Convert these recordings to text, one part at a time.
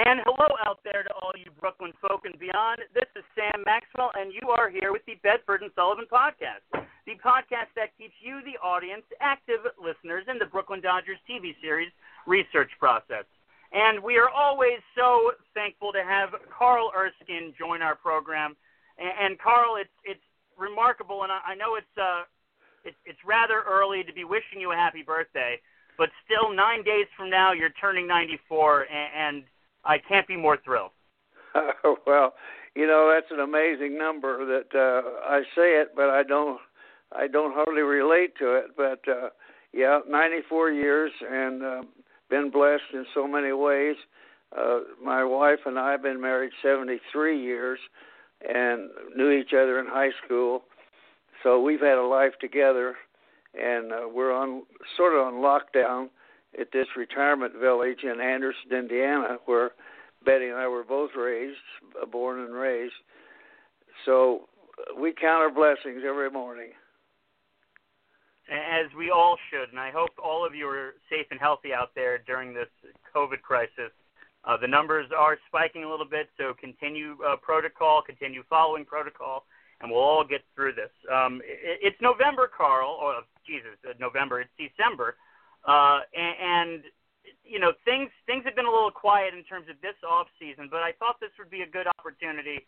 And hello out there to all you Brooklyn folk and beyond. This is Sam Maxwell, and you are here with the Bedford and Sullivan podcast, the podcast that keeps you, the audience, active listeners in the Brooklyn Dodgers TV series research process. And we are always so thankful to have Carl Erskine join our program. And, Carl, it's it's remarkable, and I, I know it's uh it's it's rather early to be wishing you a happy birthday, but still nine days from now you're turning 94, and, and I can't be more thrilled. well, you know that's an amazing number. That uh, I say it, but I don't. I don't hardly relate to it. But uh, yeah, 94 years and uh, been blessed in so many ways. Uh, my wife and I have been married 73 years and knew each other in high school. So we've had a life together, and uh, we're on sort of on lockdown at this retirement village in Anderson, Indiana, where Betty and I were both raised, born and raised. So we count our blessings every morning. As we all should, and I hope all of you are safe and healthy out there during this COVID crisis. Uh, the numbers are spiking a little bit, so continue uh, protocol, continue following protocol, and we'll all get through this. Um, it, it's November, Carl. Or Jesus, uh, November. It's December. Uh, and, and you know things things have been a little quiet in terms of this off season, but I thought this would be a good opportunity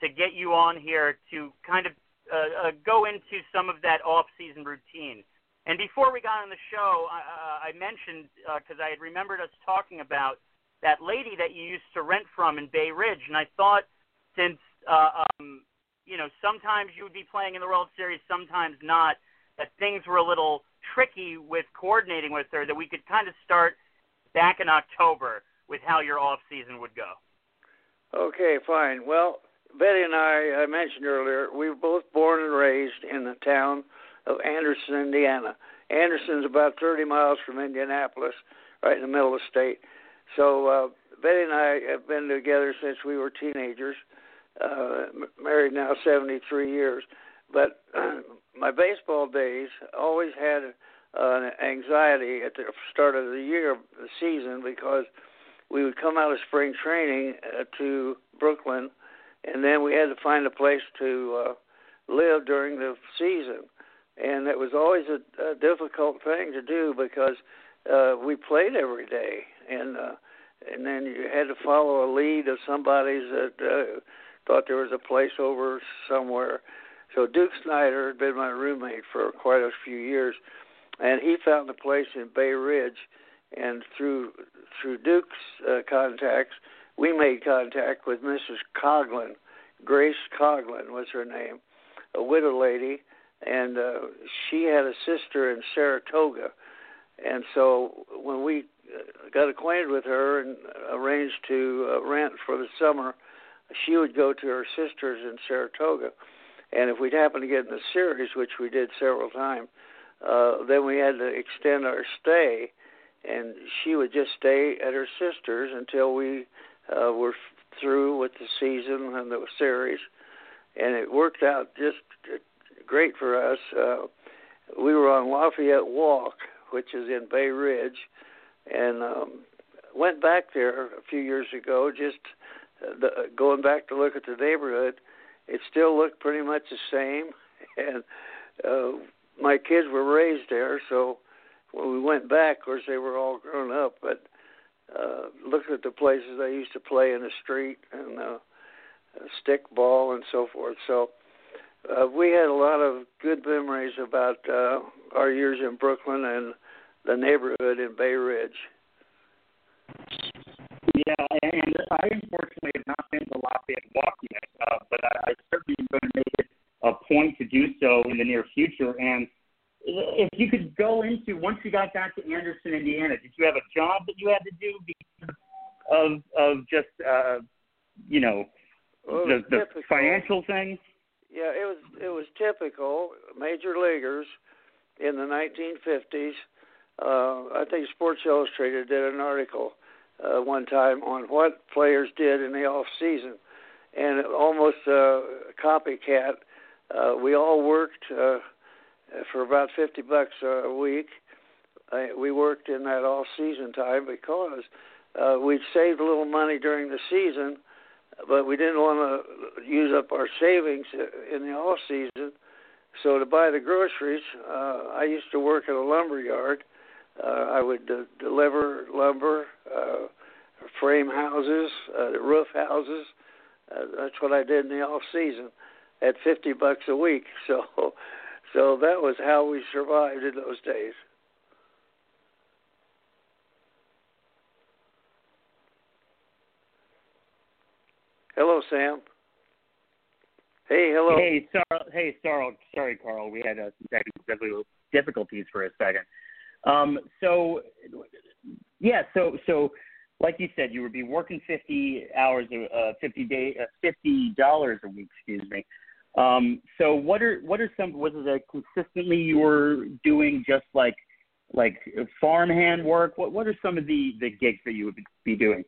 to get you on here to kind of uh, uh, go into some of that off season routine. And before we got on the show, uh, I mentioned because uh, I had remembered us talking about that lady that you used to rent from in Bay Ridge, and I thought since uh, um, you know sometimes you would be playing in the World Series, sometimes not, that things were a little tricky with coordinating with her that we could kind of start back in October with how your off season would go. Okay, fine. Well, Betty and I, I mentioned earlier, we were both born and raised in the town of Anderson, Indiana. Anderson's about 30 miles from Indianapolis, right in the middle of the state. So uh, Betty and I have been together since we were teenagers. Uh, married now 73 years, but my baseball days always had uh, anxiety at the start of the year, the season, because we would come out of spring training uh, to Brooklyn, and then we had to find a place to uh, live during the season, and it was always a, a difficult thing to do because uh, we played every day, and uh, and then you had to follow a lead of somebody's that uh, thought there was a place over somewhere so Duke Snider had been my roommate for quite a few years, and he found a place in Bay Ridge, and through through Duke's uh, contacts, we made contact with Mrs. Coglin. Grace Coglin was her name, a widow lady, and uh, she had a sister in Saratoga, and so when we uh, got acquainted with her and arranged to uh, rent for the summer, she would go to her sister's in Saratoga and if we'd happen to get in the series, which we did several times, uh, then we had to extend our stay, and she would just stay at her sister's until we uh, were through with the season and the series, and it worked out just great for us. Uh, we were on Lafayette Walk, which is in Bay Ridge, and um, went back there a few years ago, just uh, the, going back to look at the neighborhood it still looked pretty much the same, and uh, my kids were raised there, so when we went back, of course they were all grown up, but uh, looked at the places I used to play in the street and uh, stick ball and so forth. So uh, we had a lot of good memories about uh, our years in Brooklyn and the neighborhood in Bay Ridge. Yeah, and I unfortunately have not been to Lafayette Walk yet, uh, but I, I certainly am going to make it a point to do so in the near future. And if you could go into once you got back to Anderson, Indiana, did you have a job that you had to do because of of just uh, you know well, the, the financial thing? Yeah, it was it was typical major leaguers in the 1950s. Uh, I think Sports Illustrated did an article uh, one time on what players did in the off season, and almost uh, copycat. Uh, we all worked uh, for about fifty bucks a week. Uh, we worked in that off season time because uh, we'd saved a little money during the season, but we didn't want to use up our savings in the off season. So to buy the groceries, uh, I used to work at a lumber yard. Uh, I would deliver lumber, uh, frame houses, uh, roof houses. That's what I did in the off season at 50 bucks a week. So, so that was how we survived in those days. Hello, Sam. Hey, hello. Hey, Sarl. Hey, Sarl. Sorry, Carl. We had uh, technical difficulties for a second. Um, so, yeah. So, so, like you said, you would be working 50 hours, uh, 50 day, uh, 50 dollars a week. Excuse me. Um, so, what are what are some? Was it consistently you were doing just like like farmhand work? What what are some of the the gigs that you would be doing?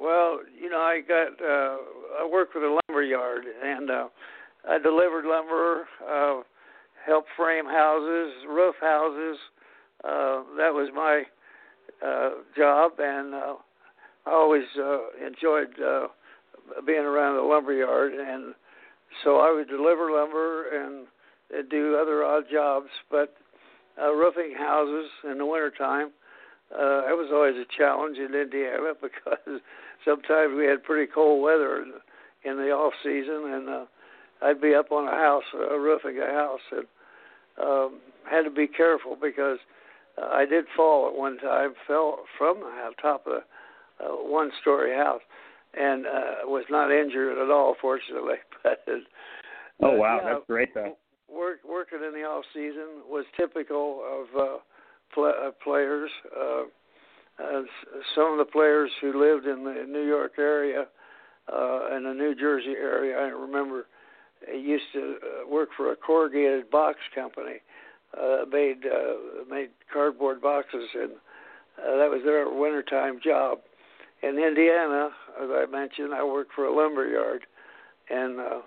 Well, you know, I got uh, I worked with a lumber yard, and uh, I delivered lumber, uh, helped frame houses, roof houses. Uh, that was my uh, job, and uh, I always uh, enjoyed uh, being around the lumber yard. And so I would deliver lumber and, and do other odd jobs, but uh, roofing houses in the wintertime. Uh, it was always a challenge in Indiana because sometimes we had pretty cold weather in, in the off season, and uh, I'd be up on a house, uh, roofing a house, and um, had to be careful because uh, I did fall at one time, fell from the top of a uh, one-story house, and uh, was not injured at all, fortunately. But oh wow, that's great though. Work, working in the off season was typical of uh, pl- uh, players. Uh, uh, some of the players who lived in the New York area uh, and the New Jersey area, I remember used to uh, work for a corrugated box company. Uh, made uh, made cardboard boxes, and uh, that was their wintertime job. In Indiana, as I mentioned, I worked for a lumber yard, and uh,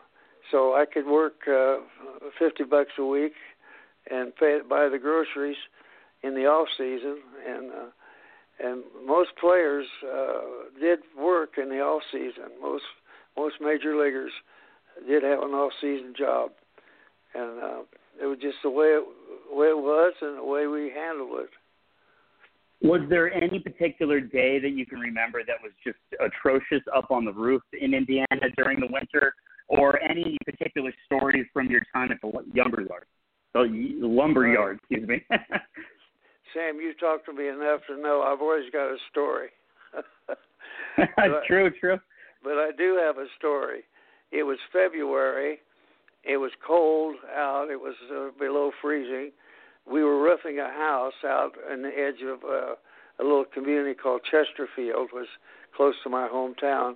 so I could work uh, 50 bucks a week and pay buy the groceries in the off season, and uh, and most players uh, did work in the off season. Most most major leaguers did have an off season job, and uh, it was just the way it, way it was and the way we handled it. Was there any particular day that you can remember that was just atrocious up on the roof in Indiana during the winter, or any particular stories from your time at the lumber yard? The lumber yard, excuse me. Sam, you've talked to me enough to know I've always got a story. true, true. But I do have a story. It was February. It was cold out. It was uh, below freezing. We were roofing a house out on the edge of uh, a little community called Chesterfield, was close to my hometown,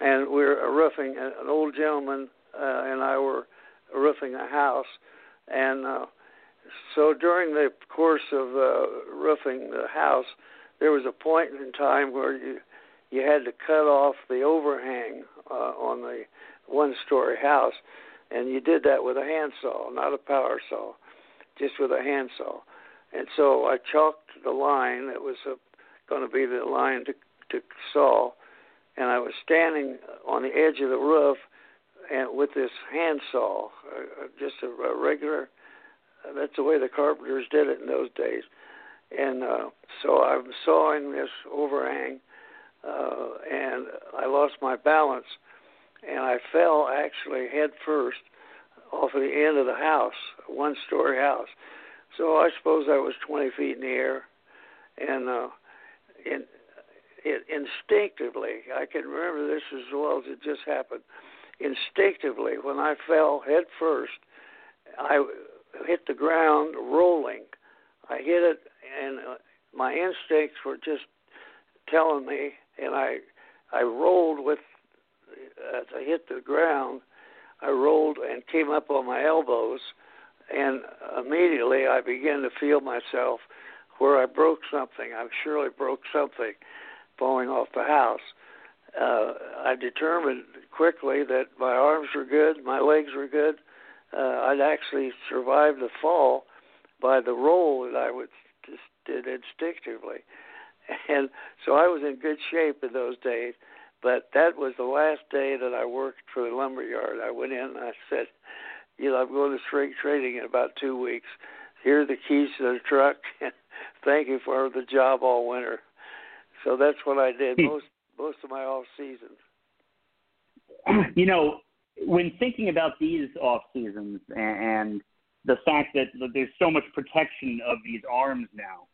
and we were roofing. An old gentleman uh, and I were roofing a house, and uh, so during the course of uh, roofing the house, there was a point in time where you you had to cut off the overhang uh, on the one-story house, and you did that with a handsaw, not a power saw, just with a handsaw. And so I chalked the line that was going to be the line to to saw, and I was standing on the edge of the roof and with this handsaw, uh, just a, a regular that's the way the carpenters did it in those days. And uh, so I'm sawing this overhang, uh, and I lost my balance, and I fell actually head first off of the end of the house, a one-story house. So I suppose I was 20 feet in the air, and uh, in, it, instinctively, I can remember this as well as it just happened. Instinctively, when I fell head first, I hit the ground rolling. I hit it, and uh, my instincts were just telling me, and I I rolled with as I hit the ground. I rolled and came up on my elbows, and immediately I began to feel myself where I broke something. I surely broke something falling off the house. Uh, I determined quickly that my arms were good, my legs were good, uh, I'd actually survived the fall by the roll that I would just did instinctively, and so I was in good shape in those days. But that was the last day that I worked for the lumber yard. I went in and I said, you know, I'm going to straight trading in about two weeks. Here are the keys to the truck. Thank you for the job all winter. So that's what I did hmm. most most of my off seasons. You know, when thinking about these off seasons and the fact that there's so much protection of these arms now,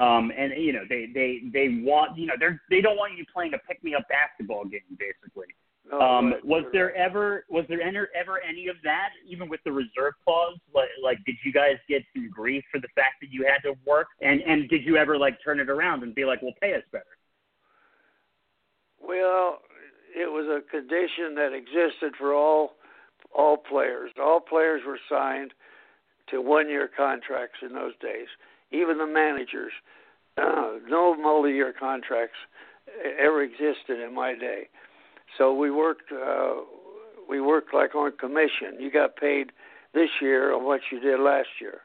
um, and you know they they they want you know they're they don't want you playing a pick me up basketball game basically. Oh, um, right, was there ever was there ever, ever any of that even with the reserve clause? Like, like did you guys get some grief for the fact that you had to work? And and did you ever like turn it around and be like, well, pay us better? Well, it was a condition that existed for all all players. All players were signed to one year contracts in those days even the managers. Uh, no multi-year contracts ever existed in my day. So we worked. Uh, we worked like on commission. You got paid this year on what you did last year,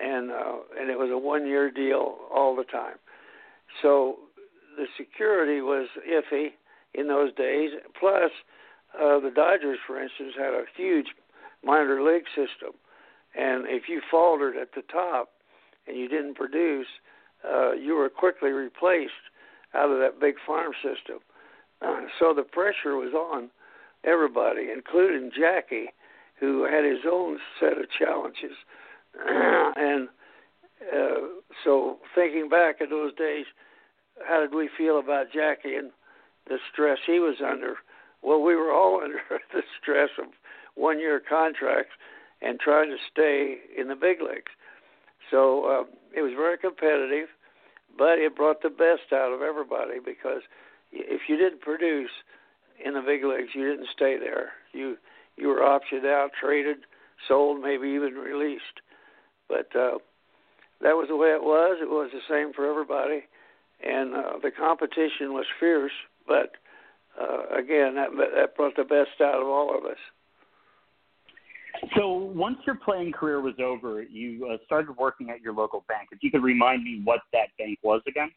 and uh, and it was a one-year deal all the time. So the security was iffy in those days. Plus, uh, the Dodgers, for instance, had a huge minor league system, and if you faltered at the top, and you didn't produce, uh, you were quickly replaced out of that big farm system. Uh, so the pressure was on everybody, including Jackie, who had his own set of challenges. and uh, so, thinking back at those days, how did we feel about Jackie and the stress he was under? Well, we were all under the stress of one year contracts and trying to stay in the big leagues. So uh, it was very competitive, but it brought the best out of everybody because if you didn't produce in the big leagues, you didn't stay there. You you were optioned out, traded, sold, maybe even released. But uh, that was the way it was. It was the same for everybody, and uh, the competition was fierce. But uh, again, that that brought the best out of all of us. So once your playing career was over, you uh, started working at your local bank. If you could remind me what that bank was again.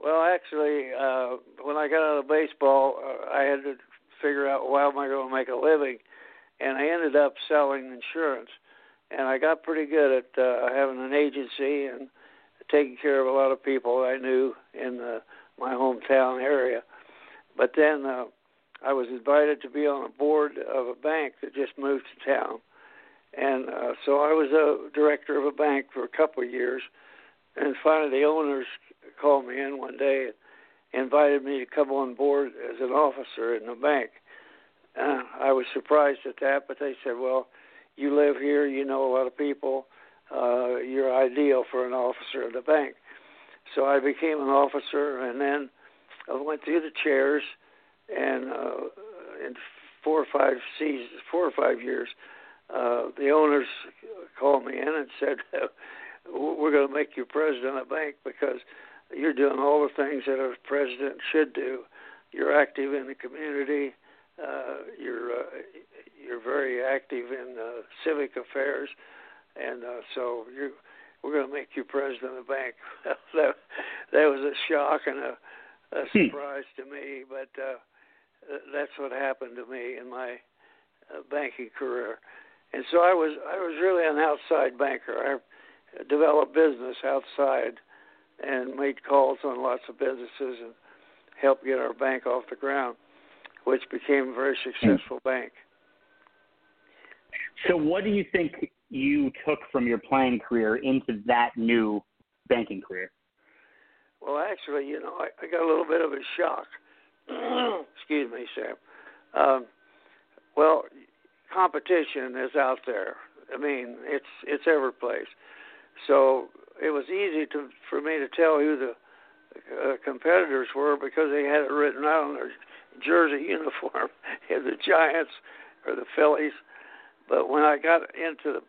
Well, actually, uh, when I got out of baseball, uh, I had to figure out how am I going to make a living, and I ended up selling insurance. And I got pretty good at uh, having an agency and taking care of a lot of people I knew in the, my hometown area. But then uh, I was invited to be on a board of a bank that just moved to town, and uh, so I was a director of a bank for a couple of years. And finally, the owners called me in one day and invited me to come on board as an officer in the bank. Uh, I was surprised at that, but they said, "Well, you live here, you know a lot of people, uh, you're ideal for an officer of the bank." So I became an officer, and then I went through the chairs and uh, in four or five seasons, four or five years, uh, the owners called me in and said, "We're going to make you president of the bank because you're doing all the things that a president should do. You're active in the community. Uh, you're uh, you're very active in uh, civic affairs, and uh, so you we're going to make you president of the bank." that that was a shock and a, a hmm. surprise to me, but. Uh, Uh, that's what happened to me in my uh, banking career. And so I was I was really an outside banker. I uh, developed business outside and made calls on lots of businesses and helped get our bank off the ground, which became a very hmm. successful bank. So, what do you think you took from your playing career into that new banking career? Well, actually, you know, I, I got a little bit of a shock excuse me, Sam. Um, well, competition is out there. I mean, it's it's every place. So it was easy to for me to tell who the uh, competitors were because they had it written out on their jersey uniform, the Giants or the Phillies. But when I got into the,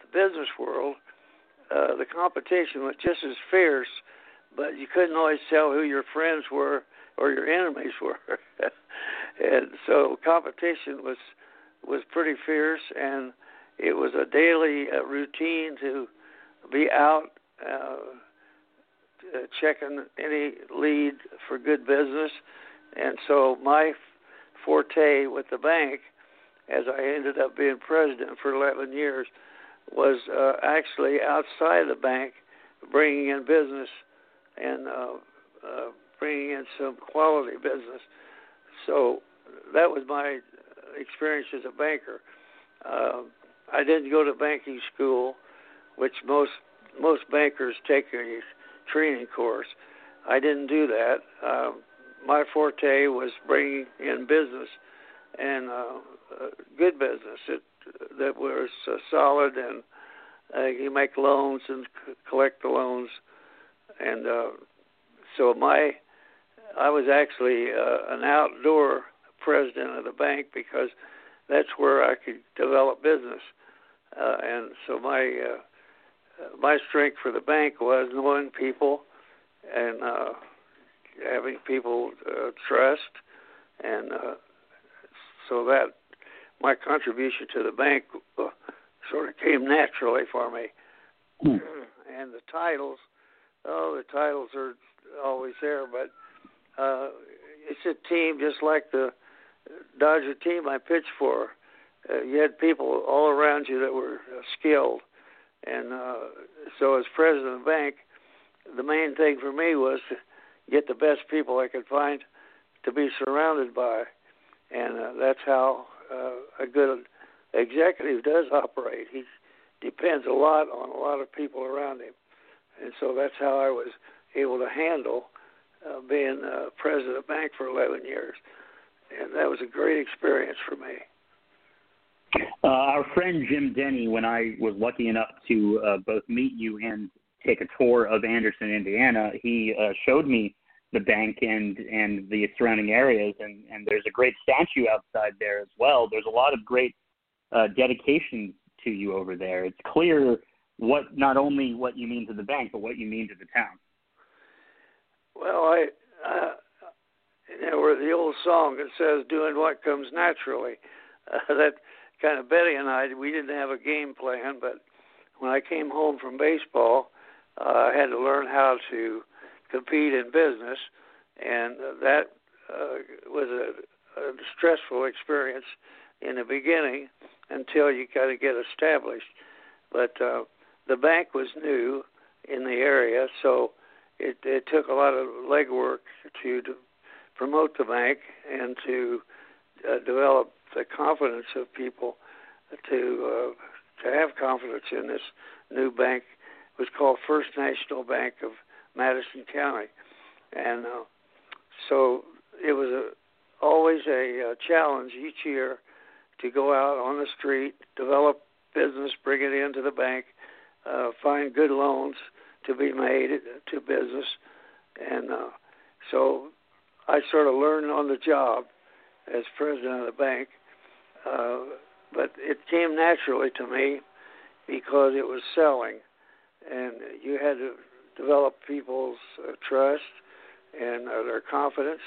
the business world, uh, the competition was just as fierce, but you couldn't always tell who your friends were or your enemies were. and so competition was was pretty fierce, and it was a daily uh, routine to be out uh, checking any lead for good business, and so my forte with the bank, as I ended up being president for 11 years, was uh, actually outside the bank, bringing in business and uh, uh, bringing in some quality business. So that was my experience as a banker. Uh, I didn't go to banking school, which most most bankers take a training course. I didn't do that. Uh, my forte was bringing in business and uh, uh, good business it, that was uh, solid and uh, you make loans and c- collect the loans and uh, so my I was actually uh, an outdoor president of the bank because that's where I could develop business. Uh, and so my uh, my strength for the bank was knowing people and uh, having people uh, trust, and uh, so that my contribution to the bank uh, sort of came naturally for me. Mm. And the titles, oh, the titles are always there, but uh, it's a team just like the Dodger team I pitched for. Uh, you had people all around you that were uh, skilled, and uh, so as president of the bank, the main thing for me was to get the best people I could find to be surrounded by, and uh, that's how uh, a good executive does operate. He depends a lot on a lot of people around him, and so that's how I was able to handle uh, being uh, president of bank for 11 years, and that was a great experience for me. Uh, our friend Jim Denny, when I was lucky enough to uh, both meet you and take a tour of Anderson, Indiana, he uh, showed me the bank and and the surrounding areas, and and there's a great statue outside there as well. There's a lot of great uh, dedication to you over there. It's clear what not only what you mean to the bank, but what you mean to the town. Well, I. Uh, you know, the old song that says "doing what comes naturally." Uh, that kind of Betty and I, we didn't have a game plan, but when I came home from baseball, uh, I had to learn how to compete in business, and that uh, was a, a stressful experience in the beginning until you kind of get established. But uh, the bank was new in the area, so it, it took a lot of legwork to, to promote the bank and to uh, develop the confidence of people to uh, to have confidence in this new bank. It was called First National Bank of Madison County, and uh, so it was a, always a, a challenge each year to go out on the street, develop business, bring it into the bank, uh, find good loans to be made to business, and uh, so I sort of learned on the job as president of the bank. Uh, but it came naturally to me because it was selling, and you had to develop people's uh, trust and uh, their confidence,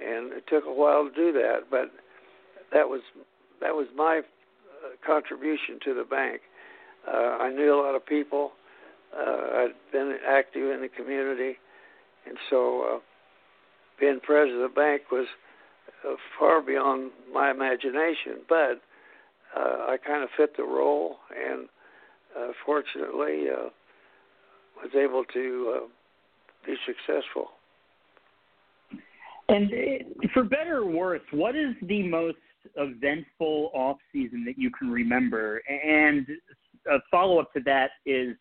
and it took a while to do that. But that was that was my uh, contribution to the bank. Uh, I knew a lot of people. Uh, I'd been active in the community, and so uh, being president of the bank was uh, far beyond my imagination. But uh, I kind of fit the role, and uh, fortunately uh, was able to uh, be successful. And uh, for better or worse, what is the most eventful off season that you can remember? And a follow up to that is.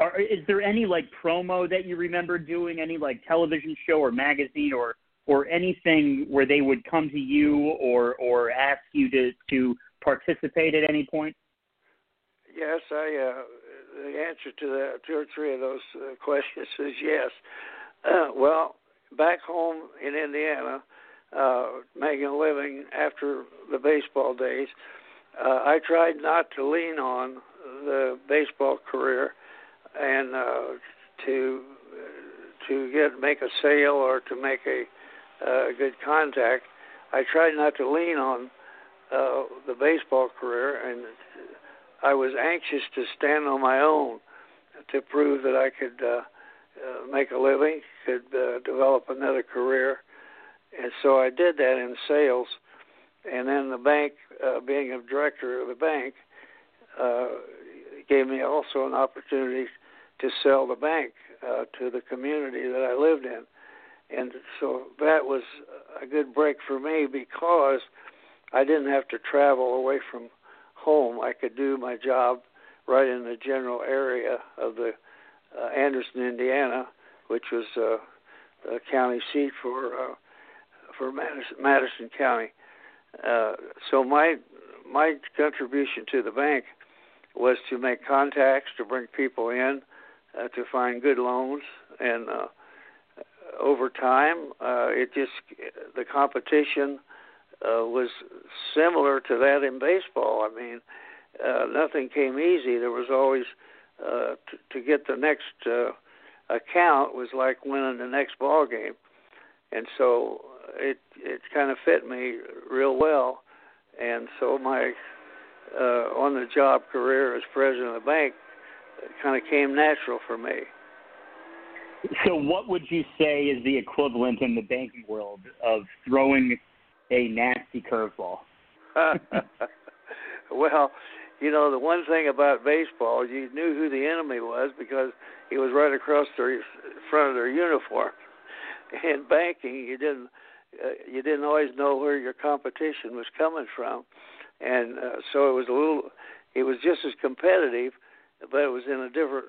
Are, is there any like promo that you remember doing? Any like television show or magazine or or anything where they would come to you or or ask you to to participate at any point? Yes, I. Uh, the answer to that, two or three of those uh, questions is yes. Uh, well, back home in Indiana, uh, making a living after the baseball days, uh, I tried not to lean on the baseball career and uh, to to get make a sale or to make a uh, good contact. I tried not to lean on uh, the baseball career, and I was anxious to stand on my own to prove that I could uh, uh, make a living, could uh, develop another career, and so I did that in sales. And then the bank, uh, being a director of the bank, uh, gave me also an opportunity to sell the bank uh, to the community that I lived in. And so that was a good break for me because I didn't have to travel away from home. I could do my job right in the general area of the uh, Anderson, Indiana, which was uh, the county seat for uh, for Madison, Madison County. Uh, so my my contribution to the bank was to make contacts, to bring people in, uh, to find good loans, and uh, over time, uh, it just the competition uh, was similar to that in baseball. I mean, uh, nothing came easy. There was always uh, t- to get the next uh, account was like winning the next ball game, and so it it kind of fit me real well, and so my uh, on the job career as president of the bank kind of came natural for me. So, what would you say is the equivalent in the banking world of throwing a nasty curveball? well, you know, the one thing about baseball, you knew who the enemy was because he was right across the front of their uniform. In banking, you didn't uh, you didn't always know where your competition was coming from, and uh, so it was a little. It was just as competitive, but it was in a different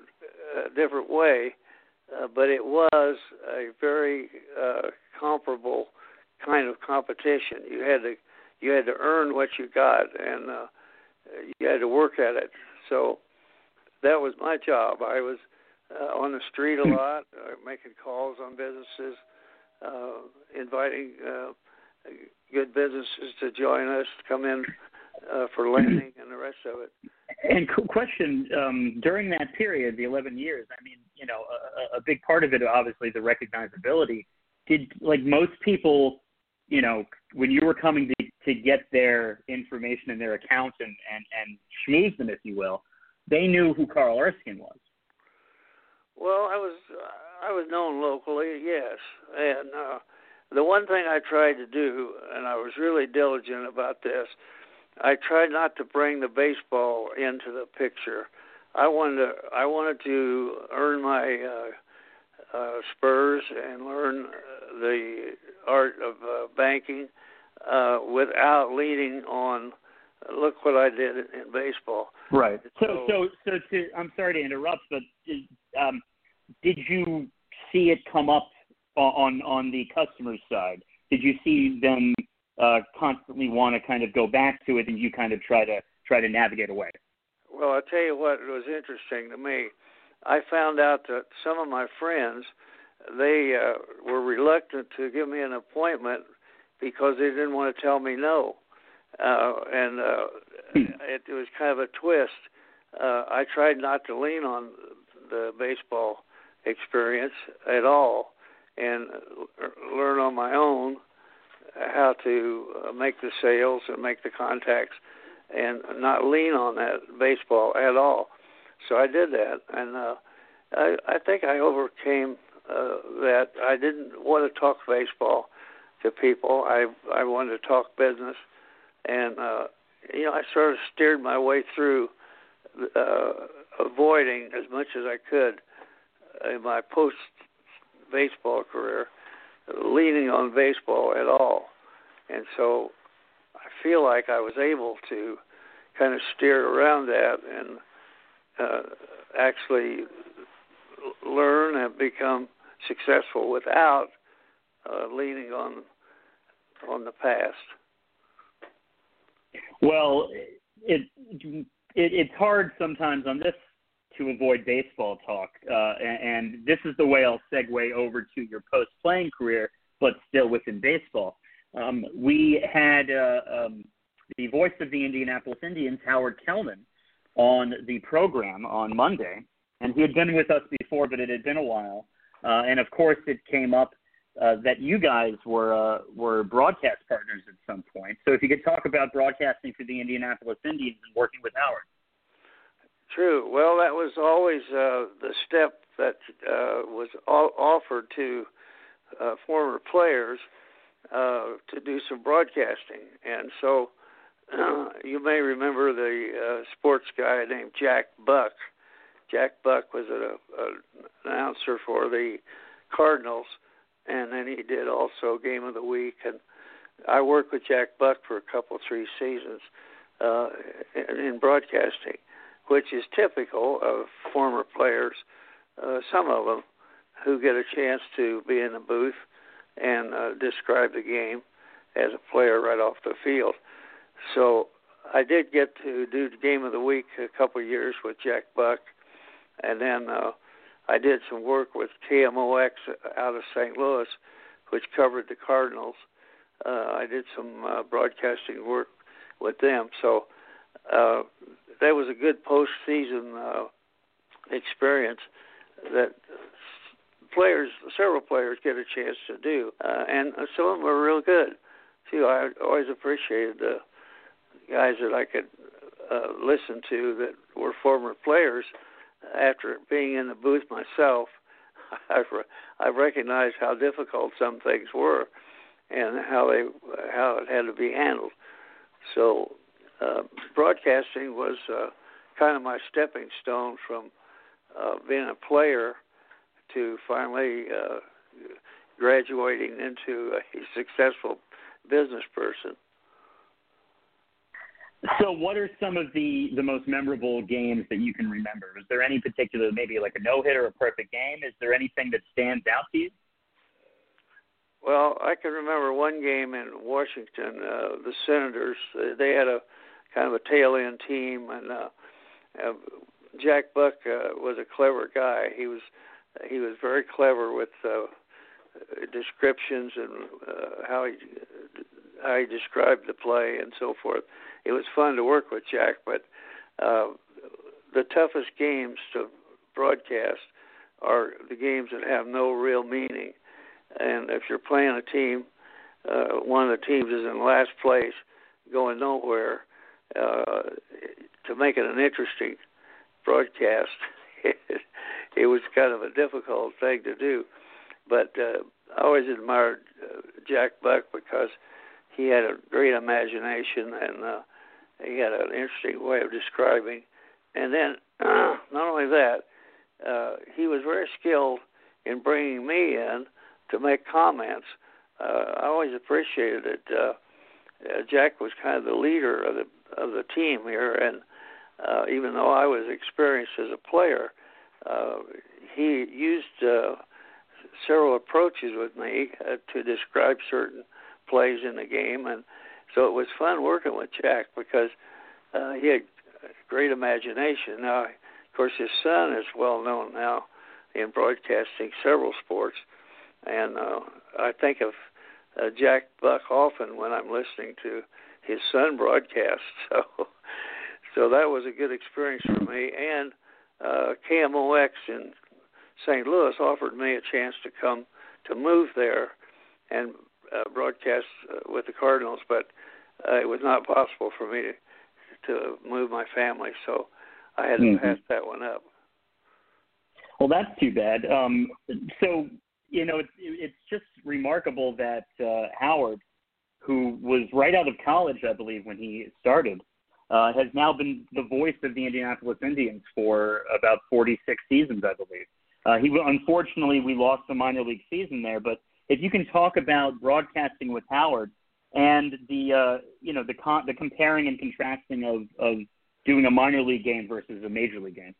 uh, different way. Uh, but it was a very uh, comparable kind of competition. You had to you had to earn what you got, and uh, you had to work at it. So that was my job. I was uh, on the street a lot, uh, making calls on businesses, uh, inviting uh, good businesses to join us, come in uh, for lending, and the rest of it. And question um, during that period, the 11 years. I mean, you know, a, a big part of it, obviously, the recognizability. Did like most people, you know, when you were coming to to get their information in their account and and and schmooze them, if you will, they knew who Carl Erskine was. Well, I was I was known locally, yes, and uh, the one thing I tried to do, and I was really diligent about this, I tried not to bring the baseball into the picture. I wanted to I wanted to earn my uh, uh, spurs and learn the art of uh, banking uh, without leaning on. Look what I did in baseball. Right. So, so, so to, I'm sorry to interrupt, but um, did you see it come up on on the customer side? Did you see them uh, constantly want to kind of go back to it, and you kind of try to try to navigate away? Well, I'll tell you what it was interesting to me. I found out that some of my friends they uh, were reluctant to give me an appointment because they didn't want to tell me no, uh, and uh, hmm. it, it was kind of a twist. Uh, I tried not to lean on the baseball experience at all, and learn on my own how to uh, make the sales and make the contacts and not lean on that baseball at all. So I did that, and uh, I, I think I overcame uh, that. I didn't want to talk baseball to people. I I wanted to talk business, and uh, you know I sort of steered my way through uh, avoiding as much as I could in my post baseball career leaning on baseball at all. And so I feel like I was able to kind of steer around that and uh, actually learn and become successful without uh, leaning on on the past. Well, it, it it's hard sometimes on this to avoid baseball talk. Uh, and, and this is the way I'll segue over to your post playing career, but still within baseball. Um, we had uh, um, the voice of the Indianapolis Indians, Howard Kellman, on the program on Monday. And he had been with us before, but it had been a while. Uh, and of course, it came up uh, that you guys were uh, were broadcast partners at some point. So if you could talk about broadcasting for the Indianapolis Indians and working with Howard. True. Well, that was always uh, the step that uh, was all offered to uh, former players uh, to do some broadcasting, and so uh, you may remember the uh, sports guy named Jack Buck. Jack Buck was an announcer for the Cardinals, and then he did also Game of the Week. And I worked with Jack Buck for a couple, three seasons uh, in broadcasting, which is typical of former players. Uh, some of them who get a chance to be in the booth and uh, describe the game as a player right off the field. So I did get to do the game of the week a couple of years with Jack Buck, and then uh, I did some work with KMOX out of St. Louis, which covered the Cardinals. Uh, I did some uh, broadcasting work with them, so uh, that was a good postseason uh, experience that players, several players, get a chance to do, uh, and some of them were real good too. I always appreciated the guys that I could uh, listen to that were former players. After being in the booth myself, I I recognized how difficult some things were, and how they how it had to be handled. So, uh, broadcasting was uh, kind of my stepping stone from uh, being a player to finally uh, graduating into a successful business person. So, what are some of the the most memorable games that you can remember? Is there any particular, maybe like a no hitter, a perfect game? Is there anything that stands out to you? Well, I can remember one game in Washington. Uh, the Senators they had a kind of a tail end team, and uh, uh, Jack Buck uh, was a clever guy. He was he was very clever with uh, descriptions and uh, how he how he described the play and so forth. It was fun to work with Jack, but uh, the toughest games to broadcast are the games that have no real meaning. And if you're playing a team, uh, one of the teams is in last place, going nowhere. Uh, to make it an interesting broadcast, it was kind of a difficult thing to do. But uh, I always admired uh, Jack Buck because he had a great imagination and uh, he had an interesting way of describing. And then, uh, not only that, uh, he was very skilled in bringing me in to make comments. Uh, I always appreciated it. Uh, uh, Jack was kind of the leader of the of the team here, and uh, even though I was experienced as a player, uh, he used uh, several approaches with me uh, to describe certain plays in the game, and so it was fun working with Jack because uh, he had great imagination. Now, of course, his son is well known now in broadcasting several sports, and uh, I think of uh, Jack Buck often when I'm listening to his son broadcast. So, so that was a good experience for me, and uh, KMOX in St. Louis offered me a chance to come to move there and uh, broadcast uh, with the Cardinals, but uh, it was not possible for me to, to move my family, so I had to mm-hmm. pass that one up. Well, that's too bad. Um, so you know, it's it's just remarkable that uh, Howard, who was right out of college, I believe, when he started, uh, has now been the voice of the Indianapolis Indians for about 46 seasons, I believe. Uh, he unfortunately we lost the minor league season there, but if you can talk about broadcasting with Howard and the uh, you know the con- the comparing and contrasting of of doing a minor league game versus a major league game.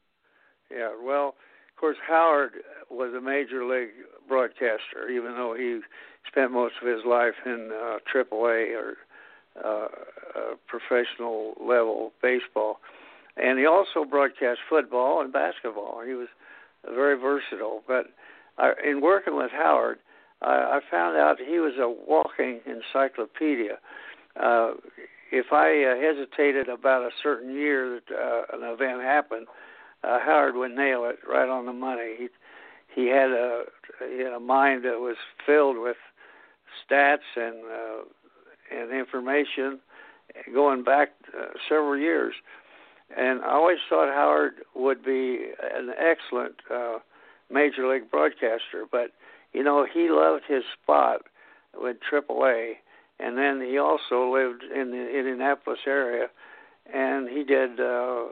Yeah, well, course Howard was a major league broadcaster, even though he spent most of his life in uh, AAA or uh, uh, professional level baseball, and he also broadcast football and basketball. He was very versatile. But I, in working with Howard, I, I found out he was a walking encyclopedia. Uh, if I uh, hesitated about a certain year that uh, an event happened, Howard would nail it right on the money. He he had a he had a mind that was filled with stats and uh, and information going back uh, several years. And I always thought Howard would be an excellent uh, major league broadcaster. But you know, he loved his spot with AAA, and then he also lived in the Indianapolis area, and he did uh,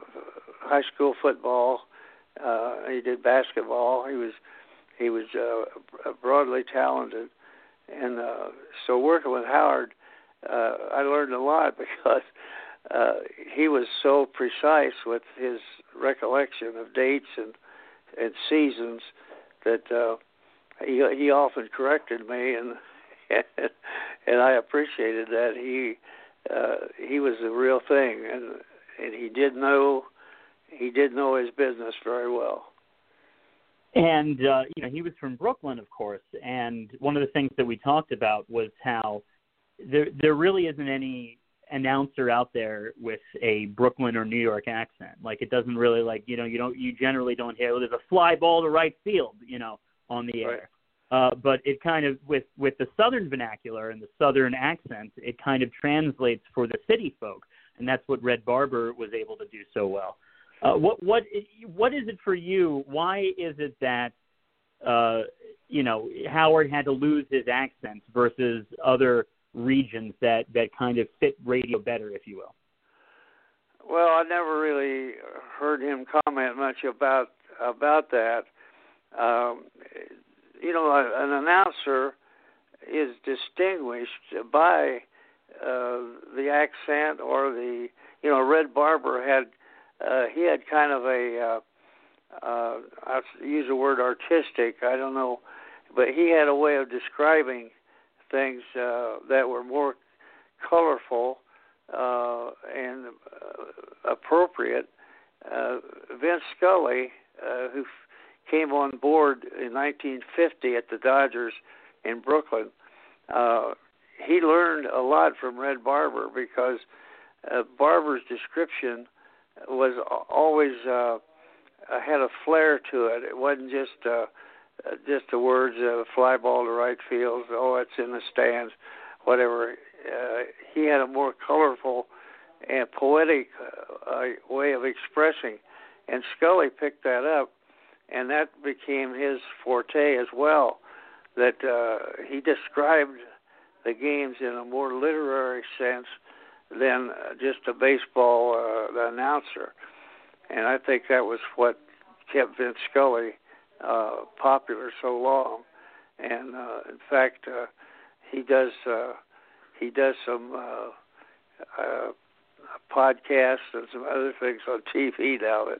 high school football. Uh, he did basketball. He was he was uh, broadly talented, and uh, so working with Howard, uh, I learned a lot because uh, he was so precise with his recollection of dates and and seasons that uh, he he often corrected me and and I appreciated that he uh, he was the real thing and and he did know he did know his business very well. And uh, you know he was from Brooklyn, of course. And one of the things that we talked about was how there there really isn't any announcer out there with a Brooklyn or New York accent. Like it doesn't really like you know you don't you generally don't hear well, there's a fly ball to right field you know on the right. air. Uh, but it kind of with with the southern vernacular and the southern accent, it kind of translates for the city folk, and that's what Red Barber was able to do so well. Uh, what what what is it for you? Why is it that uh, you know Howard had to lose his accent versus other regions that that kind of fit radio better, if you will? Well, I never really heard him comment much about about that. Um, you know, an announcer is distinguished by uh, the accent or the you know Red Barber had uh, he had kind of a uh, uh, I'll use the word artistic I don't know but he had a way of describing things uh, that were more colorful uh, and uh, appropriate. Uh, Vince Scully, uh, who f- came on board in 1950 at the Dodgers in Brooklyn, uh, he learned a lot from Red Barber because uh, Barber's description was always uh, had a flair to it. It wasn't just uh, just the words uh, fly ball to right field, oh, it's in the stands, whatever. Uh, he had a more colorful and poetic uh, uh, way of expressing, and Scully picked that up, and that became his forte as well. That uh, he described the games in a more literary sense than just a baseball uh, announcer, and I think that was what kept Vince Scully uh, popular so long, and uh, in fact, uh, he does uh, he does some uh, uh, podcasts and some other things on TV now that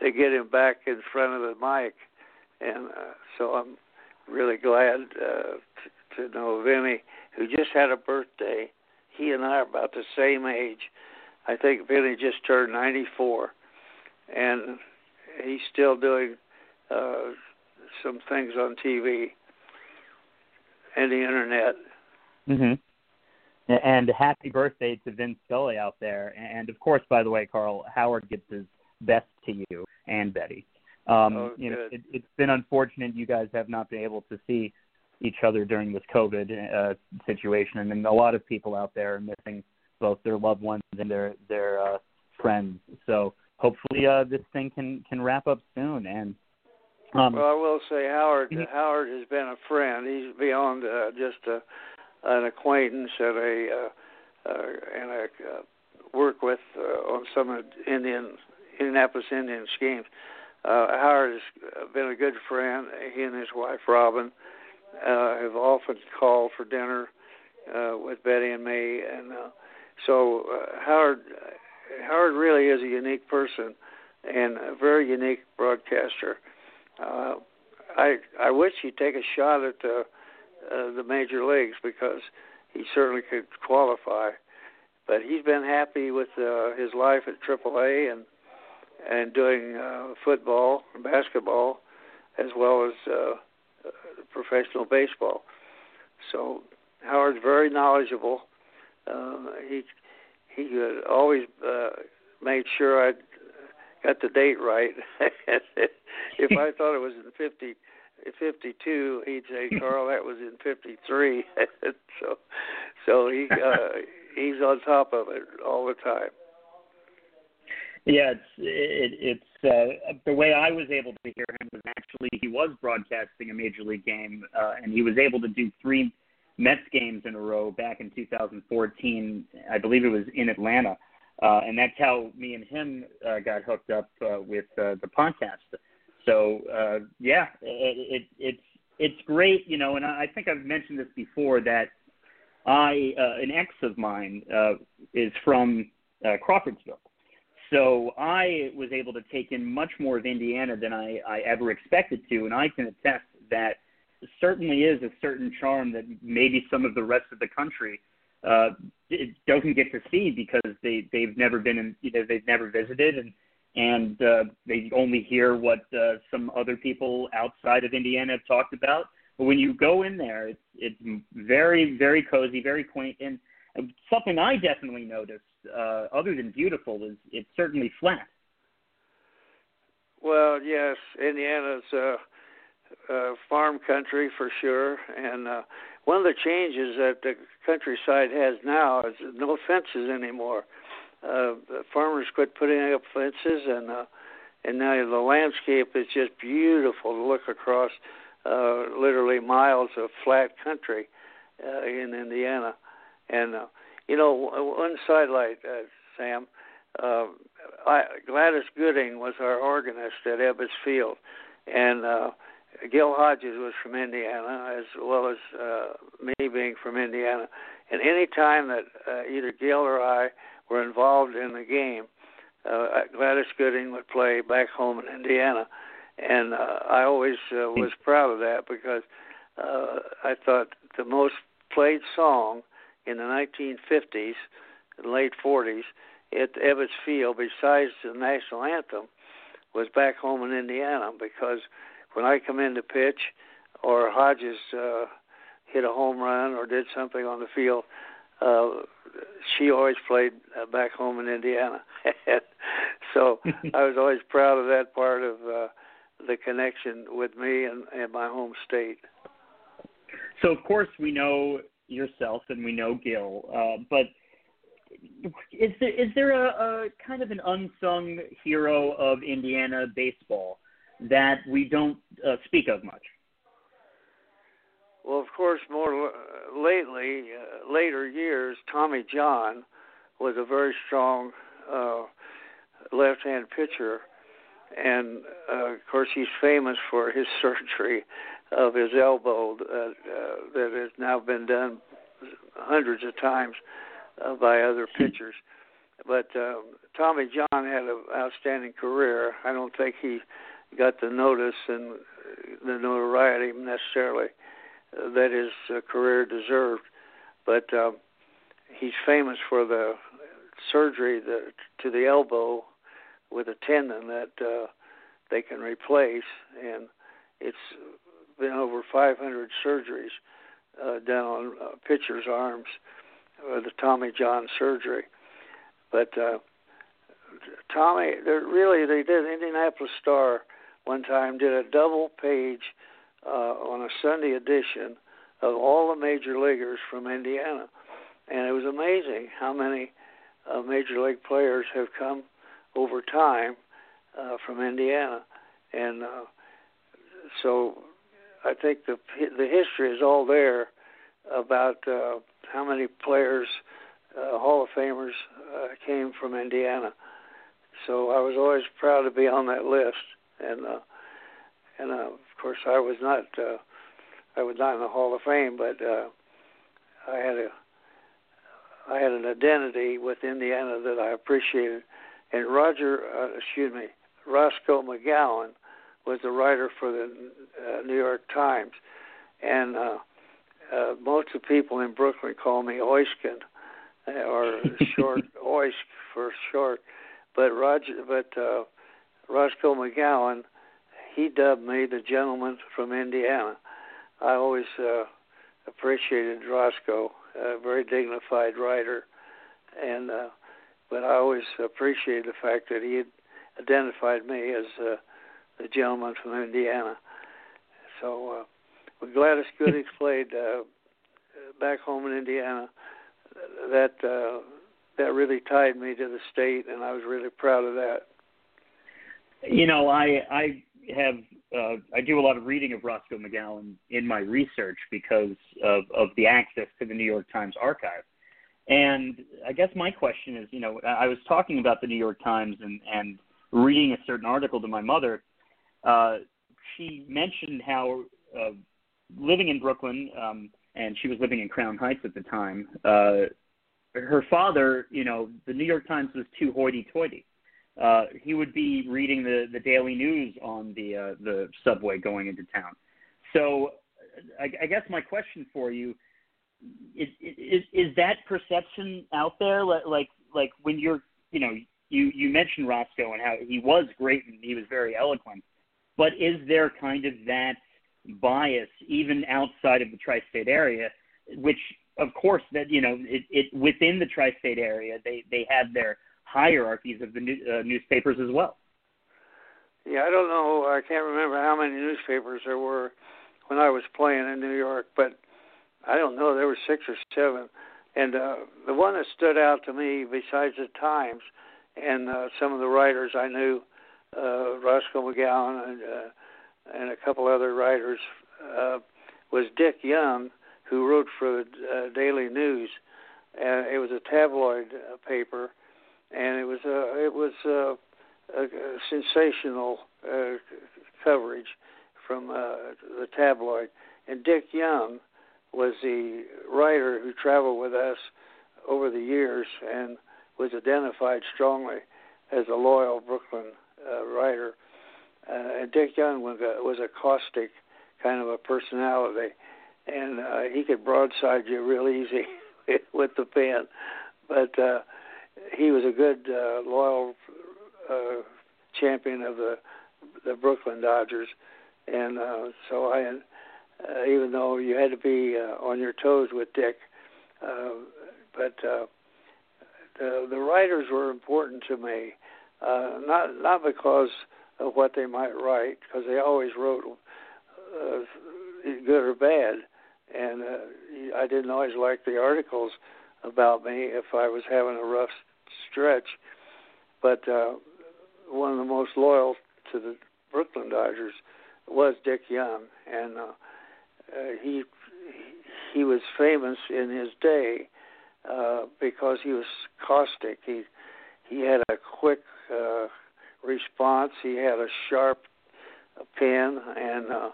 they get him back in front of the mic, and uh, so I'm really glad uh, to, to know Vinny, who just had a birthday. He and I are about the same age. I think Vinny just turned 94, and he's still doing uh, some things on TV and the internet. Mhm. And happy birthday to Vince Scully out there. And of course, by the way, Carl Howard gives his best to you and Betty. Um, oh, you know, it, it's been unfortunate you guys have not been able to see each other during this COVID uh, situation, and then a lot of people out there are missing both their loved ones and their their uh, friends. So hopefully, uh, this thing can can wrap up soon. And um, well, I will say Howard Mhm. Howard has been a friend. He's beyond uh, just a, an acquaintance and a uh, uh, and a uh, work with uh, on some Indian Indianapolis Indians games. Uh, Howard has been a good friend. He and his wife Robin uh, have often called for dinner uh, with Betty and me, and uh, so uh, Howard Howard really is a unique person and a very unique broadcaster. Uh, I I wish he'd take a shot at the uh, the major leagues because he certainly could qualify. But he's been happy with uh, his life at AAA and and doing uh, football and basketball as well as uh, uh, professional baseball. So Howard's very knowledgeable. Uh, he he uh, always uh, made sure I got the date right. if I thought it was in 50, 52, he'd say, "Carl, that was in 53." so, so he uh, he's on top of it all the time. Yeah, it's it, it's uh, the way I was able to hear him was actually he was broadcasting a major league game, uh, and he was able to do three Mets games in a row back in 2014. I believe it was in Atlanta, uh, and that's how me and him uh, got hooked up uh, with uh, the podcast. So uh, yeah, it, it, it's it's great, you know, and I think I've mentioned this before that I uh, an ex of mine uh, is from uh, Crawfordsville so I was able to take in much more of Indiana than I, I ever expected to, and I can attest that certainly is a certain charm that maybe some of the rest of the country uh, it doesn't get to see because they they've never been in you know they've never visited and and uh, they only hear what uh, some other people outside of Indiana have talked about. But when you go in there, it's it's very very cozy, very quaint, and something I definitely noticed uh, other than beautiful, is it's certainly flat. Well, yes, Indiana's uh, uh, farm country for sure, and uh, one of the changes that the countryside has now is no fences anymore. Uh, farmers quit putting up fences, and uh, and now the landscape is just beautiful to look across. Uh, literally miles of flat country uh, in Indiana, and uh, you know, one sidelight, uh, Sam. Uh, I, Gladys Gooding was our organist at Ebbets Field, and uh, Gil Hodges was from Indiana, as well as uh, me being from Indiana. And any time that uh, either Gil or I were involved in the game, uh, Gladys Gooding would play back home in Indiana, and uh, I always uh, was proud of that because uh, I thought the most played song in the 1950s, late 40s, at Ebbets Field, besides the national anthem, was back home in Indiana because when I come in to pitch, or Hodges uh, hit a home run or did something on the field, uh, she always played uh, back home in Indiana. so I was always proud of that part of uh, the connection with me and, and my home state. So of course we know yourself, and we know Gil. Uh, but is there is there a, a kind of an unsung hero of Indiana baseball that we don't uh, speak of much? Well, of course, more lately, uh, later years, Tommy John was a very strong uh, left-hand pitcher, and uh, of course, he's famous for his surgery of his elbow that, uh, that has now been done hundreds of times uh, by other pitchers. But uh, Tommy John had an outstanding career. I don't think he got the notice and the notoriety necessarily uh, that his uh, career deserved. But uh, he's famous for the surgery that, to the elbow with a tendon that uh, they can replace, and it's been over 500 surgeries uh, done on uh, pitchers' arms, uh, the Tommy John surgery. But uh, Tommy, really, they did. Indianapolis Star one time did a double page uh, on a Sunday edition of all the major leaguers from Indiana, and it was amazing how many uh, major league players have come over time uh, from Indiana, and uh, so I think the the history is all there about uh, how many players, uh, Hall of Famers, uh, came from Indiana. So I was always proud to be on that list, and uh, and uh, of course I was not uh, I was not in the Hall of Fame, but uh, I had a I had an identity with Indiana that I appreciated. And Roger, uh, excuse me, Roscoe McGowan was a writer for the uh, New York Times, and uh, uh, most of the people in Brooklyn call me Oiskin, uh, or short Oisk for short. But Roger, but uh, Roscoe McGowan, he dubbed me the gentleman from Indiana. I always uh, appreciated Roscoe, a very dignified writer, and uh, but I always appreciated the fact that he had identified me as uh, the gentleman from Indiana. So uh, when Gladys Gooding played uh, back home in Indiana, that uh, that really tied me to the state, and I was really proud of that. You know, I I have uh, I do a lot of reading of Roscoe McGowan in my research because of of the access to the New York Times archive. And I guess my question is, you know, I was talking about the New York Times and and reading a certain article to my mother. Uh, she mentioned how uh, living in Brooklyn, um, and she was living in Crown Heights at the time. Uh, her father, you know, the New York Times was too hoity-toity. Uh, he would be reading the the daily news on the uh, the subway going into town. So, I, I guess my question for you is, is is that perception out there? Like like when you're you know you you mentioned Roscoe and how he was great and he was very eloquent, but is there kind of that bias even outside of the tri-state area, which of course that you know it, it within the tri-state area they they have their hierarchies of the new, uh, newspapers as well. Yeah, I don't know. I can't remember how many newspapers there were when I was playing in New York, but I don't know. There were six or seven, and uh, the one that stood out to me, besides the Times and uh, some of the writers I knew, uh, Roscoe McGowan and uh, and a couple other writers, uh, was Dick Young, who wrote for the uh, Daily News. And it was a tabloid uh, paper, and it was a it was a, a, a sensational uh, coverage from uh, the tabloid. And Dick Young was the writer who traveled with us over the years and was identified strongly as a loyal Brooklyn uh, writer. Uh, and Dick Young was a, was a caustic kind of a personality, and uh, he could broadside you real easy with the pen. But uh, he was a good, uh, loyal uh, champion of the the Brooklyn Dodgers, and uh, so I, uh, even though you had to be uh, on your toes with Dick, uh, but uh, the the writers were important to me, uh, not not because of what they might write, because they always wrote uh, good or bad, and uh, I didn't always like the articles about me if I was having a rough stretch. But uh, one of the most loyal to the Brooklyn Dodgers was Dick Young, and uh, uh, he he was famous in his day uh, because he was caustic. He he had a quick uh, response. He had a sharp pen, and uh,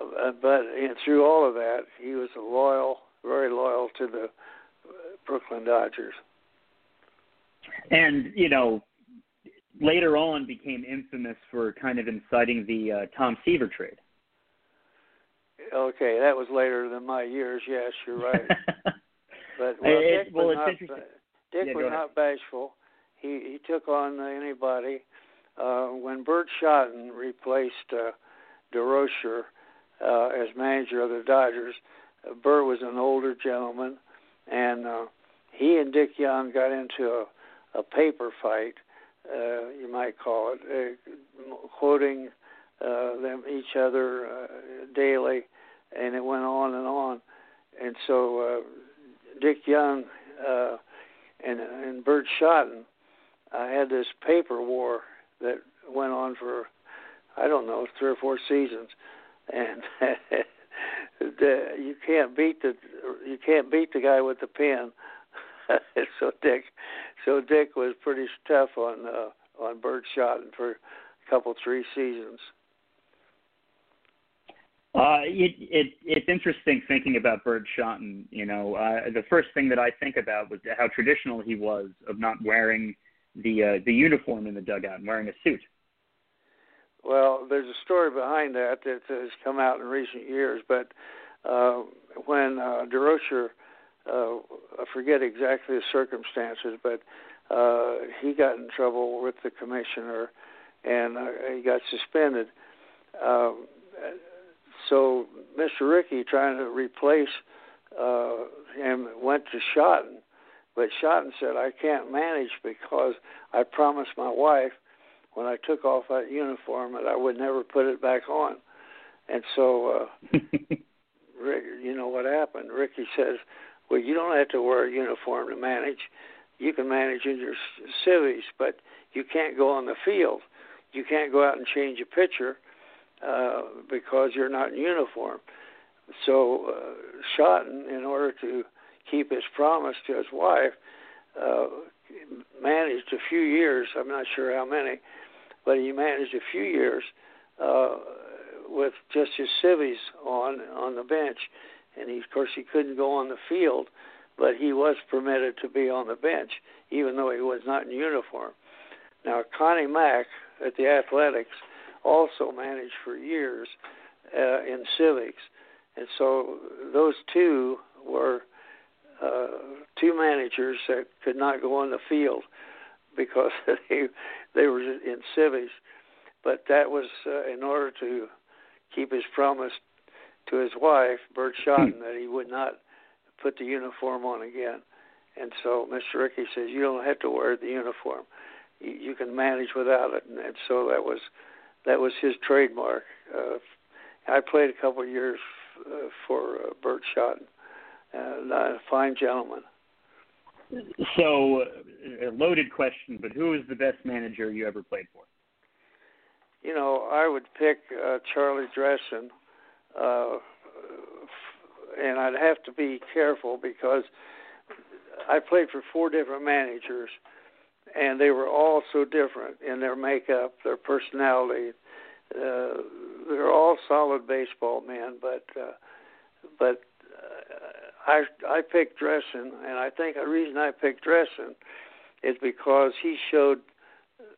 uh, but and through all of that, he was loyal, very loyal to the Brooklyn Dodgers. And you know, later on became infamous for kind of inciting the uh, Tom Seaver trade. Okay, that was later than my years. Yes, you're right. but well, it, Dick well, was it's not, interesting. Dick yeah, was not bashful. He he took on anybody. Uh, when Burt Shotton replaced uh, Durocher uh, as manager of the Dodgers, uh, Burt was an older gentleman, and uh, he and Dick Young got into a, a paper fight, uh, you might call it, uh, quoting uh, them each other uh, daily, and it went on and on. And so uh, Dick Young uh, and and Burt Shotton uh, had this paper war that went on for I don't know three or four seasons, and the, you can't beat the you can't beat the guy with the pen. so Dick, so Dick was pretty tough on uh, on Burt Shotton for a couple three seasons. Uh, it, it, it's interesting thinking about Burt Shotton. You know, uh, the first thing that I think about was how traditional he was of not wearing the uh, the uniform in the dugout and wearing a suit. Well, there's a story behind that that has come out in recent years, but uh, when uh, Durocher, uh, I forget exactly the circumstances, but uh, he got in trouble with the commissioner and uh, he got suspended. Um, so Mr. Rickey, trying to replace uh, him, went to Shotton, but Shotton said, "I can't manage because I promised my wife when I took off that uniform that I would never put it back on." And so, uh, Rick, you know what happened? Rickey says, "Well, you don't have to wear a uniform to manage. you can manage in your civies, but you can't go on the field. You can't go out and change a pitcher uh, because you're not in uniform. So uh, Shotton, in order to keep his promise to his wife, uh, managed a few years. I'm not sure how many, but he managed a few years uh, with just his civvies on on the bench, and he, of course he couldn't go on the field, but he was permitted to be on the bench even though he was not in uniform. Now Connie Mack at the Athletics also managed for years uh, in civics, and so those two were uh, two managers that could not go on the field because they they were in civics. But that was uh, in order to keep his promise to his wife, Burt hmm. that he would not put the uniform on again. And so Mr. Rickey says you don't have to wear the uniform; you, you can manage without it. And, and so that was that was his trademark. Uh, I played a couple of years uh, for uh, Burt Shotton, and uh, a fine gentleman. So, a loaded question, but who is the best manager you ever played for? You know, I would pick uh, Charlie Dressen, uh, and I'd have to be careful because I played for four different managers, and they were all so different in their makeup, their personality. Uh, they're all solid baseball men, but uh, but I I picked Dressen, and I think the reason I picked Dressen is because he showed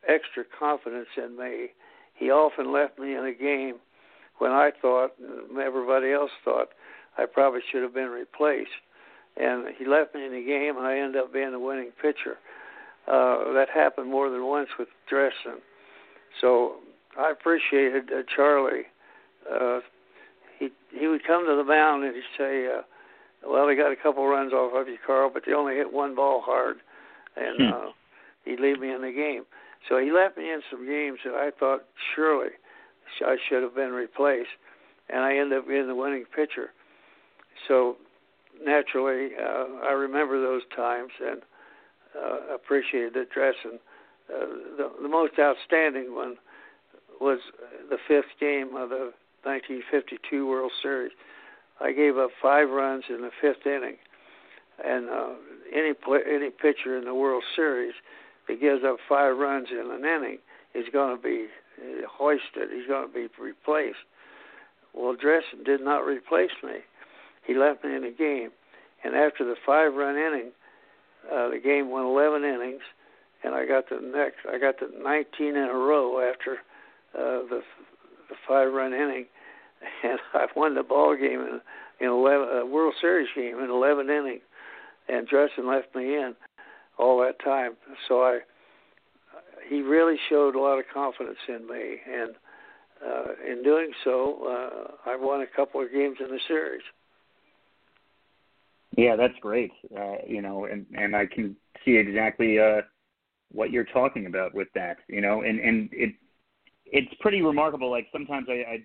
extra confidence in me he often left me in a game when I thought, and everybody else thought, I probably should have been replaced. And he left me in the game, and I ended up being the winning pitcher. Uh, that happened more than once with Dressen. So I appreciated uh, Charlie. Uh, he he would come to the mound and he'd say, uh, "Well, they got a couple runs off of you, Carl, but they only hit one ball hard," and hmm. uh, he'd leave me in the game. So he left me in some games that I thought surely I should have been replaced, and I ended up being the winning pitcher. So naturally, uh, I remember those times and uh, appreciated the dress. And uh, the, the most outstanding one was the fifth game of the 1952 World Series. I gave up five runs in the fifth inning, and uh, any play, any pitcher in the World Series he gives up five runs in an inning, he's going to be hoisted. He's going to be replaced. Well, Dressen did not replace me. He left me in the game, and after the five-run inning, uh, the game went 11 innings, and I got the next. I got the 19 in a row after uh, the the five-run inning, and I won the ball game in in 11 a World Series game in 11 innings, and Dressen left me in all that time. So I, he really showed a lot of confidence in me, and uh, in doing so, uh, I won a couple of games in the series. Yeah, that's great. Uh, you know, and and I can see exactly uh, what you're talking about with that. You know, and and it it's pretty remarkable. Like sometimes I I,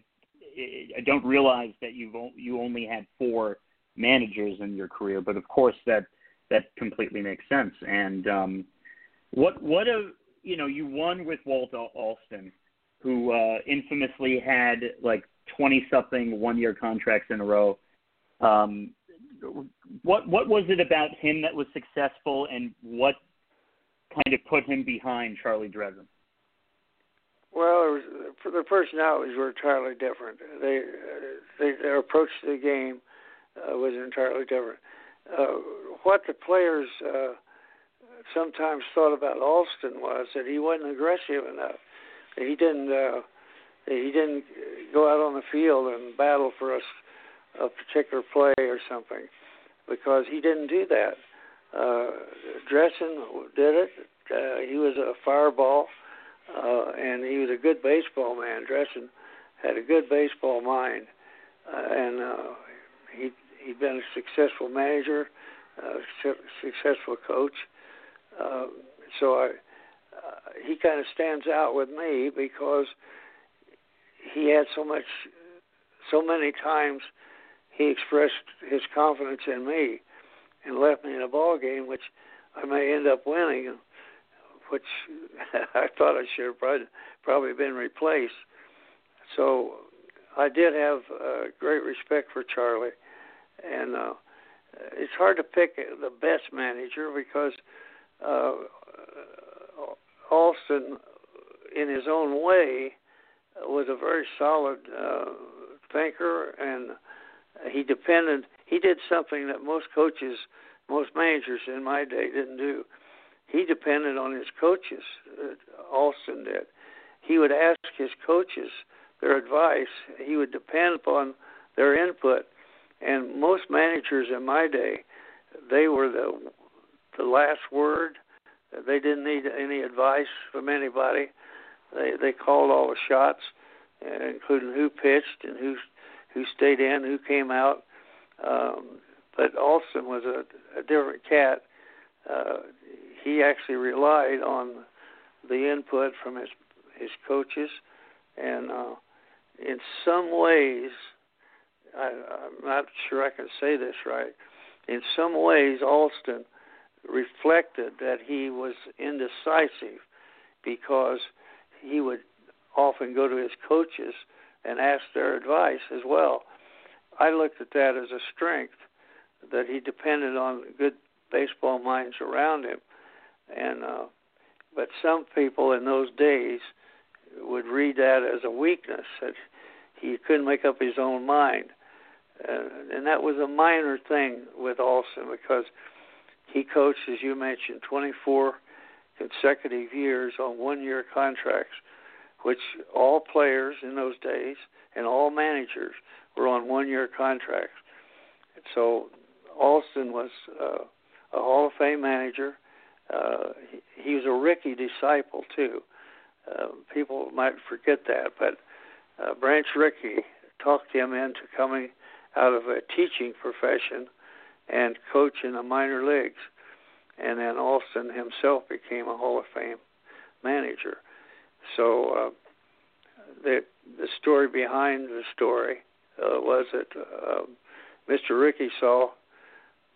I don't realize that you've you only had four managers in your career, but of course that that completely makes sense. And um, what what a you know you won with Walt Alston, who uh, infamously had like twenty something one year contracts in a row. Um, what what was it about him that was successful, and what kind of put him behind Charlie Dressen? Well, was, their personalities were entirely different. They, they their approach to the game uh, was entirely different. Uh, what the players uh, sometimes thought about Alston was that he wasn't aggressive enough. He didn't uh, he didn't go out on the field and battle for a, a particular play or something because he didn't do that. Uh, Dressen did it. Uh, he was a fireball, uh, and he was a good baseball man. Dressen had a good baseball mind, uh, and uh, he he'd been a successful manager, uh, successful coach. Uh, so I, uh, he kind of stands out with me because he had so much, so many times he expressed his confidence in me and left me in a ball game, which I may end up winning, which I thought I should have probably, been replaced. So I did have uh, great respect for Charlie, and uh, it's hard to pick the best manager because uh, Alston, in his own way, was a very solid uh, thinker, and he depended. He did something that most coaches, most managers in my day didn't do. He depended on his coaches. Uh, Alston did. He would ask his coaches their advice. He would depend upon their input. And most managers in my day, they were the the last word. They didn't need any advice from anybody. They they called all the shots, including who pitched and who who stayed in, who came out. Um, but Alston was a, a different cat. Uh, he actually relied on the input from his his coaches, and uh, in some ways, I, I'm not sure I can say this right. In some ways, Alston reflected that he was indecisive because he would often go to his coaches and ask their advice as well. I looked at that as a strength that he depended on good baseball minds around him, and uh, but some people in those days would read that as a weakness that he couldn't make up his own mind, uh, and that was a minor thing with Alston because he coached, as you mentioned, 24 consecutive years on one-year contracts, which all players in those days and all managers were on one-year contracts. So Alston was uh, a Hall of Fame manager. Uh, he, he was a Rickey disciple too. Uh, people might forget that, but uh, Branch Rickey talked him into coming out of a teaching profession and coach in the minor leagues. And then Alston himself became a Hall of Fame manager. So uh, the the story behind the story uh, was that uh, Mr. Rickey saw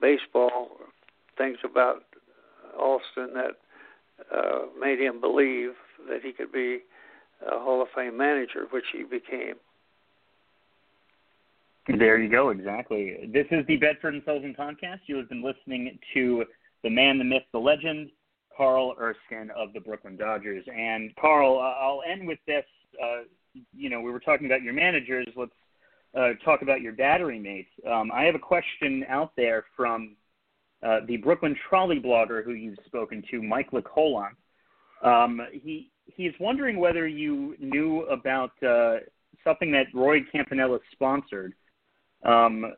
baseball things about Alston that uh, made him believe that he could be a Hall of Fame manager, which he became. There you go, exactly. This is the Bedford and Sullivan podcast. You have been listening to the man, the myth, the legend, Carl Erskine of the Brooklyn Dodgers. And Carl, I'll end with this. Uh, you know, we were talking about your managers. Let's uh, talk about your battery mates. Um, I have a question out there from uh, the Brooklyn Trolley blogger who you've spoken to, Mike LeColan. Um, he he's wondering whether you knew about uh, something that Roy Campanella sponsored um,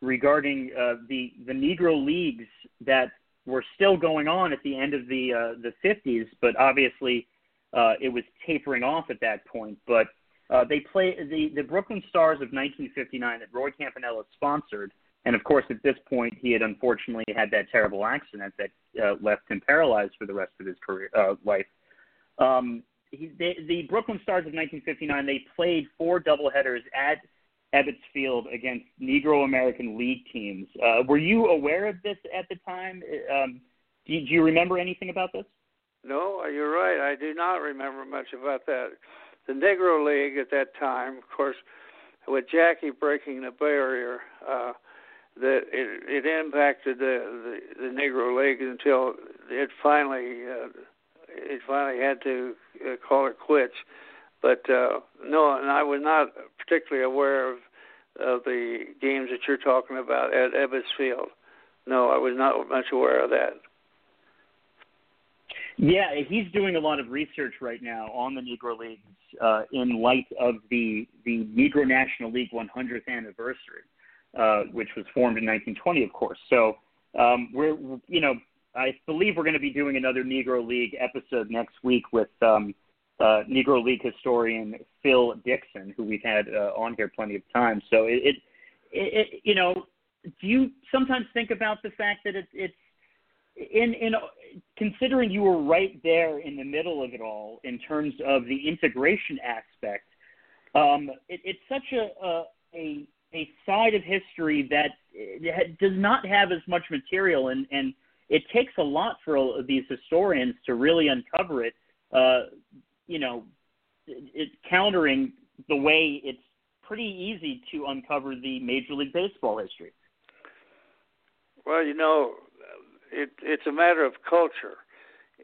regarding uh, the the Negro leagues that were still going on at the end of the uh, the 50s, but obviously uh, it was tapering off at that point. But uh, they play the the Brooklyn Stars of 1959 that Roy Campanella sponsored, and of course at this point he had unfortunately had that terrible accident that uh, left him paralyzed for the rest of his career uh, life. Um, he, they, the Brooklyn Stars of 1959 they played four doubleheaders at Ebbets Field against Negro American League teams. Uh, were you aware of this at the time? Um, do, you, do you remember anything about this? No, you're right. I do not remember much about that. The Negro League at that time, of course, with Jackie breaking the barrier, uh, that it, it impacted the, the the Negro League until it finally uh, it finally had to uh, call it quits. But uh, no, and I was not particularly aware of of the games that you're talking about at Ebbets Field. No, I was not much aware of that. Yeah, he's doing a lot of research right now on the Negro Leagues uh, in light of the the Negro National League 100th anniversary, uh, which was formed in 1920, of course. So um, we're you know I believe we're going to be doing another Negro League episode next week with um, uh, Negro League historian Phil Dixon, who we've had uh, on here plenty of times. So it, it, it, you know, do you sometimes think about the fact that it, it's in in considering you were right there in the middle of it all in terms of the integration aspect? Um, it, it's such a, a a a side of history that does not have as much material and and it takes a lot for these historians to really uncover it. Uh, you know, it, it countering the way it's pretty easy to uncover the Major League Baseball history. Well, you know, it, it's a matter of culture.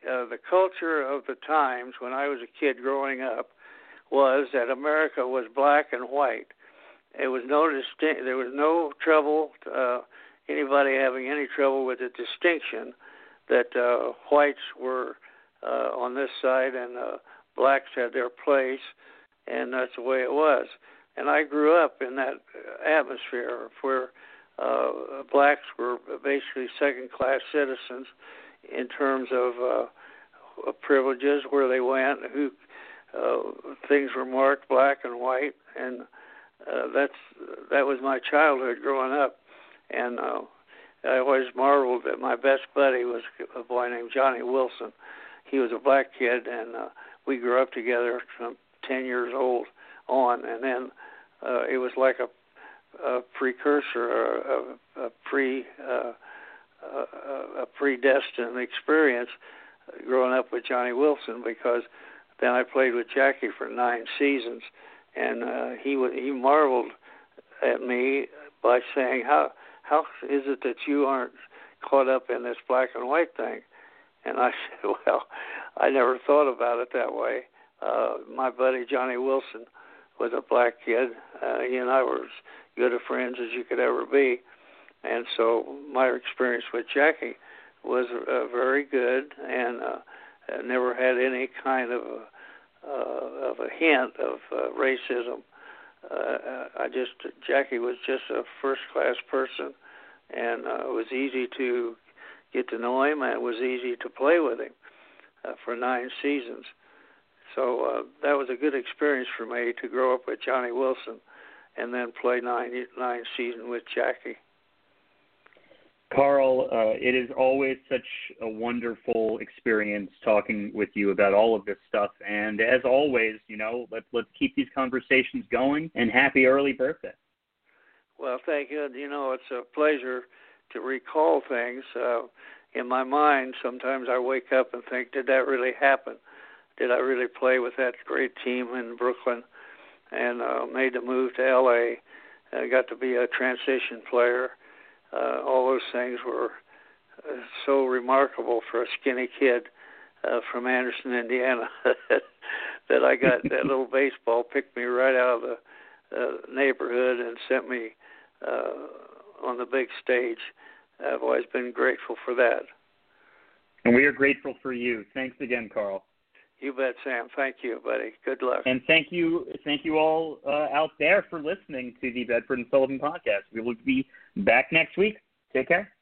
Uh, the culture of the times when I was a kid growing up was that America was black and white. It was no distinct. There was no trouble. Uh, anybody having any trouble with the distinction that uh, whites were uh, on this side and uh, blacks had their place, and that's the way it was. And I grew up in that atmosphere where uh, blacks were basically second-class citizens in terms of uh, privileges, where they went, who uh, things were marked black and white, and uh, that's that was my childhood growing up, and uh, I always marveled that my best buddy was a boy named Johnny Wilson. He was a black kid, and uh, we grew up together from 10 years old on, and then uh, it was like a a precursor, a, a, a pre uh, a, a predestined experience growing up with Johnny Wilson because then I played with Jackie for nine seasons, and uh, he w- he marveled at me by saying how how is it that you aren't caught up in this black and white thing? And I said, well, I never thought about it that way. Uh, my buddy Johnny Wilson was a black kid. Uh, he and I were as good of friends as you could ever be. And so my experience with Jackie was uh, very good, and uh, I never had any kind of a, uh, of a hint of uh, racism. Uh, I just Jackie was just a first class person, and uh, it was easy to get to know him, and it was easy to play with him uh, for nine seasons. So uh, that was a good experience for me to grow up with Johnny Wilson, and then play nine nine seasons with Jackie. Carl, uh, it is always such a wonderful experience talking with you about all of this stuff. And as always, you know, let's let's keep these conversations going. And happy early birthday. Well, thank you. You know, it's a pleasure to recall things. Uh, in my mind, sometimes I wake up and think, did that really happen? Did I really play with that great team in Brooklyn? And uh, made the move to LA. And got to be a transition player uh, all those things were uh, so remarkable for a skinny kid uh, from Anderson, Indiana, that I got that little baseball picked me right out of the uh, neighborhood and sent me uh, on the big stage. I've always been grateful for that. And we are grateful for you. Thanks again, Carl. You bet, Sam. Thank you, buddy. Good luck. And thank you, thank you all uh, out there for listening to the Bedford and Sullivan podcast. We will be back next week. Take care.